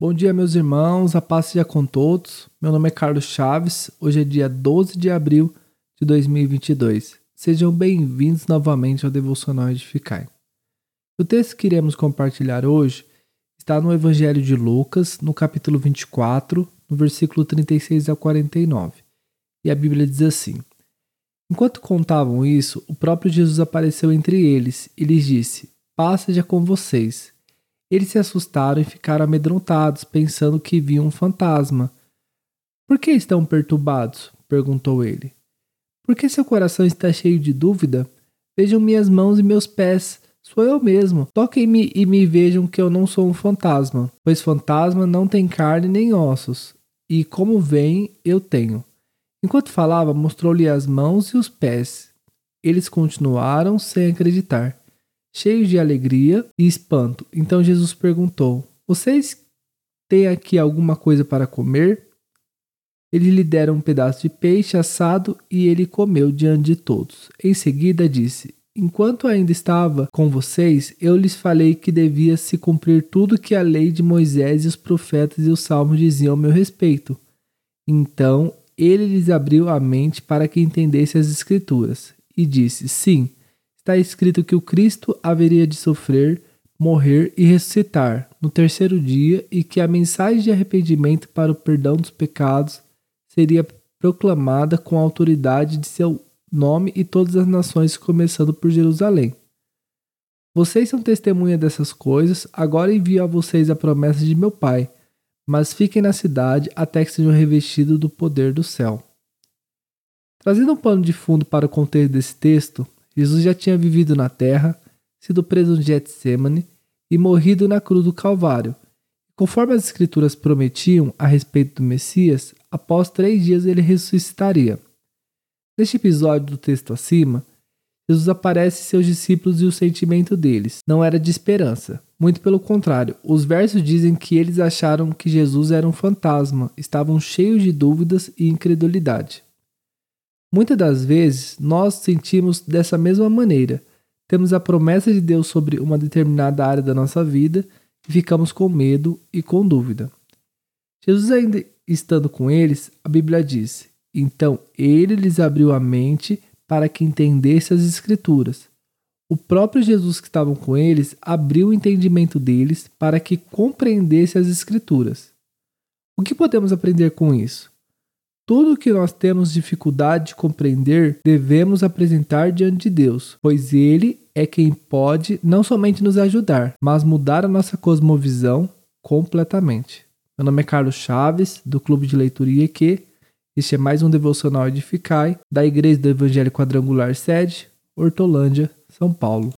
Bom dia, meus irmãos, a paz seja com todos. Meu nome é Carlos Chaves, hoje é dia 12 de abril de 2022. Sejam bem-vindos novamente ao Devocional Edificai. O texto que iremos compartilhar hoje está no Evangelho de Lucas, no capítulo 24, no versículo 36 a 49. E a Bíblia diz assim: Enquanto contavam isso, o próprio Jesus apareceu entre eles e lhes disse: Paz seja com vocês. Eles se assustaram e ficaram amedrontados, pensando que viam um fantasma. Por que estão perturbados? perguntou ele. Por que seu coração está cheio de dúvida? Vejam minhas mãos e meus pés. Sou eu mesmo. Toquem-me e me vejam que eu não sou um fantasma, pois fantasma não tem carne nem ossos, e como veem, eu tenho. Enquanto falava, mostrou-lhe as mãos e os pés. Eles continuaram sem acreditar cheios de alegria e espanto. Então Jesus perguntou: Vocês têm aqui alguma coisa para comer? Eles lhe deram um pedaço de peixe assado e ele comeu diante de todos. Em seguida disse: Enquanto ainda estava com vocês, eu lhes falei que devia se cumprir tudo que a lei de Moisés e os profetas e os salmos diziam ao meu respeito. Então ele lhes abriu a mente para que entendessem as Escrituras e disse: Sim está escrito que o Cristo haveria de sofrer, morrer e ressuscitar no terceiro dia e que a mensagem de arrependimento para o perdão dos pecados seria proclamada com a autoridade de seu nome e todas as nações, começando por Jerusalém. Vocês são testemunha dessas coisas, agora envio a vocês a promessa de meu Pai, mas fiquem na cidade até que sejam revestidos do poder do céu. Trazendo um pano de fundo para o contexto desse texto, Jesus já tinha vivido na terra, sido preso no Getsemane e morrido na cruz do Calvário. Conforme as Escrituras prometiam a respeito do Messias, após três dias ele ressuscitaria. Neste episódio do texto acima, Jesus aparece seus discípulos e o sentimento deles não era de esperança. Muito pelo contrário, os versos dizem que eles acharam que Jesus era um fantasma, estavam cheios de dúvidas e incredulidade. Muitas das vezes nós sentimos dessa mesma maneira. Temos a promessa de Deus sobre uma determinada área da nossa vida e ficamos com medo e com dúvida. Jesus, ainda estando com eles, a Bíblia diz: Então ele lhes abriu a mente para que entendesse as Escrituras. O próprio Jesus que estava com eles abriu o entendimento deles para que compreendesse as Escrituras. O que podemos aprender com isso? Tudo que nós temos dificuldade de compreender, devemos apresentar diante de Deus, pois Ele é quem pode não somente nos ajudar, mas mudar a nossa cosmovisão completamente. Meu nome é Carlos Chaves, do Clube de Leitura IEQ. Este é mais um Devocional Edificai, da Igreja do Evangelho Quadrangular Sede, Hortolândia, São Paulo.